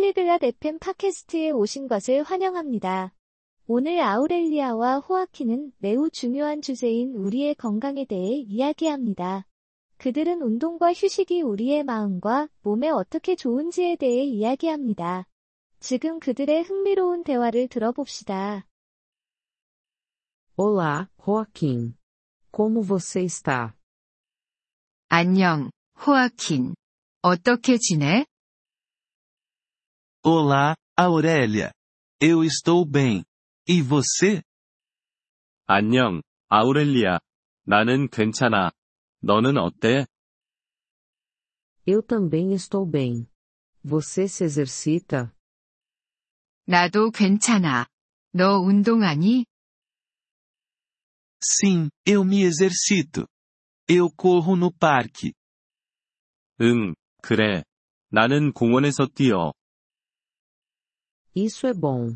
폴리글랏 FM 팟캐스트에 오신 것을 환영합니다. 오늘 아우렐리아와 호아키는 매우 중요한 주제인 우리의 건강에 대해 이야기합니다. 그들은 운동과 휴식이 우리의 마음과 몸에 어떻게 좋은지에 대해 이야기합니다. 지금 그들의 흥미로운 대화를 들어봅시다. Olá, Joaquim. Como você está? 안녕, 호아킨. 어떻게 지내? Olá, Aurélia. Eu estou bem. E você? 안녕, 아우렐리아. 나는 괜찮아. 너는 어때? Eu também estou bem. Você se exercita? 나도 괜찮아. 너 운동하니? Sim, eu me exercito. Eu corro no parque. 응, 그래. 나는 공원에서 뛰어. Isso é bom.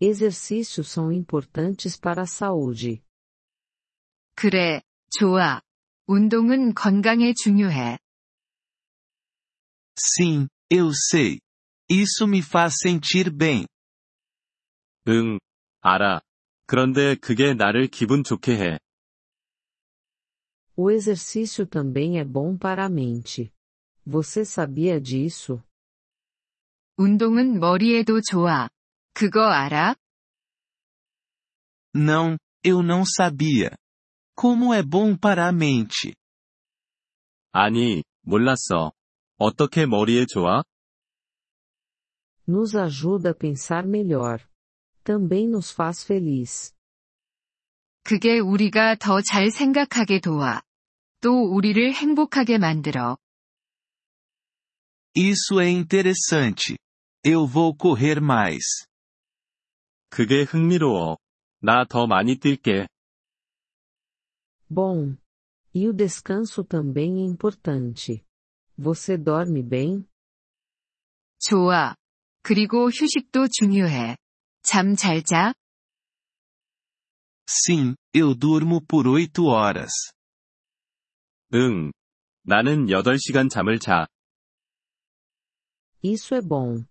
Exercícios são importantes para a saúde. 그래, 좋아. 운동은 건강에 중요해. Sim, eu sei. Isso me faz sentir bem. 응, 알아. 그런데 그게 나를 기분 좋게 해. O exercício também é bom para a mente. Você sabia disso? 운동은 머리에도 좋아. 그거 알아? Não, eu não sabia. Como é bom para a mente. 아니, 몰랐어. 어떻게 머리에 좋아? Nos ajuda a pensar melhor. Também nos faz feliz. 그게 우리가 더 잘 생각하게 도와. 또 우리를 행복하게 만들어. Isso é interessante. Eu vou correr mais. 그게 흥미로워. 나 더 많이 뛸게. Bom. E o descanso também é importante. Você dorme bem? 좋아. 그리고 휴식도 중요해. 잠 잘 자? Sim, eu durmo por oito horas. 응. 나는 8시간 잠을 자. Isso é bom.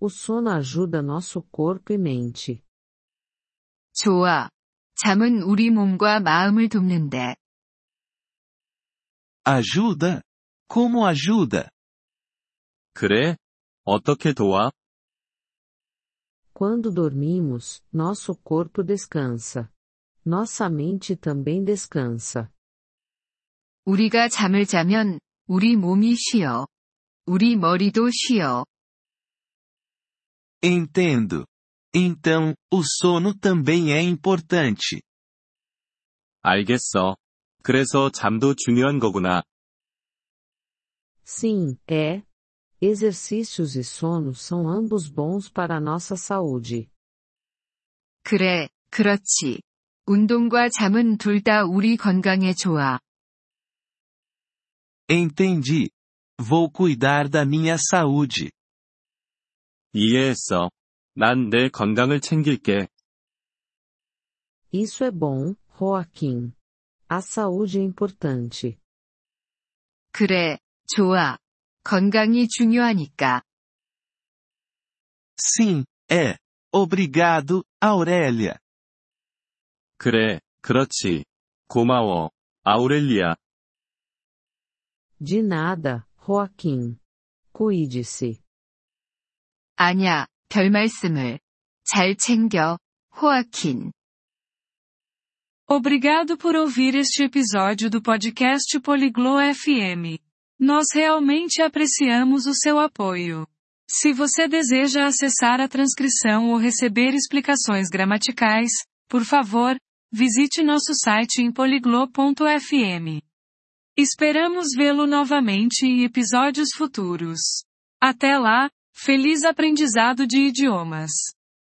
O sono ajuda nosso corpo e mente. 좋아. 잠은 우리 몸과 마음을 돕는데. Ajuda? Como ajuda? 그래? 어떻게 도와? Quando dormimos, nosso corpo descansa. Nossa mente também descansa. 우리가 잠을 자면 우리 몸이 쉬어. 우리 머리도 쉬어. Entendo. Então, o sono também é importante. 알겠어. 그래서 잠도 중요한 거구나. Sim, é. Exercícios e sono são ambos bons para a nossa saúde. 그래, 그렇지. 운동과 잠은 둘 다 우리 건강에 좋아. Entendi. Vou cuidar da minha saúde. 이해했어. 난 내 건강을 챙길게. Isso é bom, Joaquim. A saúde é importante. 그래, 좋아. 건강이 중요하니까. Sim, é. Obrigado, Aurélia. 그래, 그렇지. 고마워. 아우렐리아. De nada, Joaquim. Cuide-se. 아냐, 별 말씀을. 잘 챙겨, 호아킨. Obrigado por ouvir este episódio do podcast Poliglo FM. Nós realmente apreciamos o seu apoio. Se você deseja acessar a transcrição ou receber explicações gramaticais, por favor, visite nosso site em poliglo.fm. Esperamos vê-lo novamente em episódios futuros. Até lá, Feliz aprendizado de idiomas!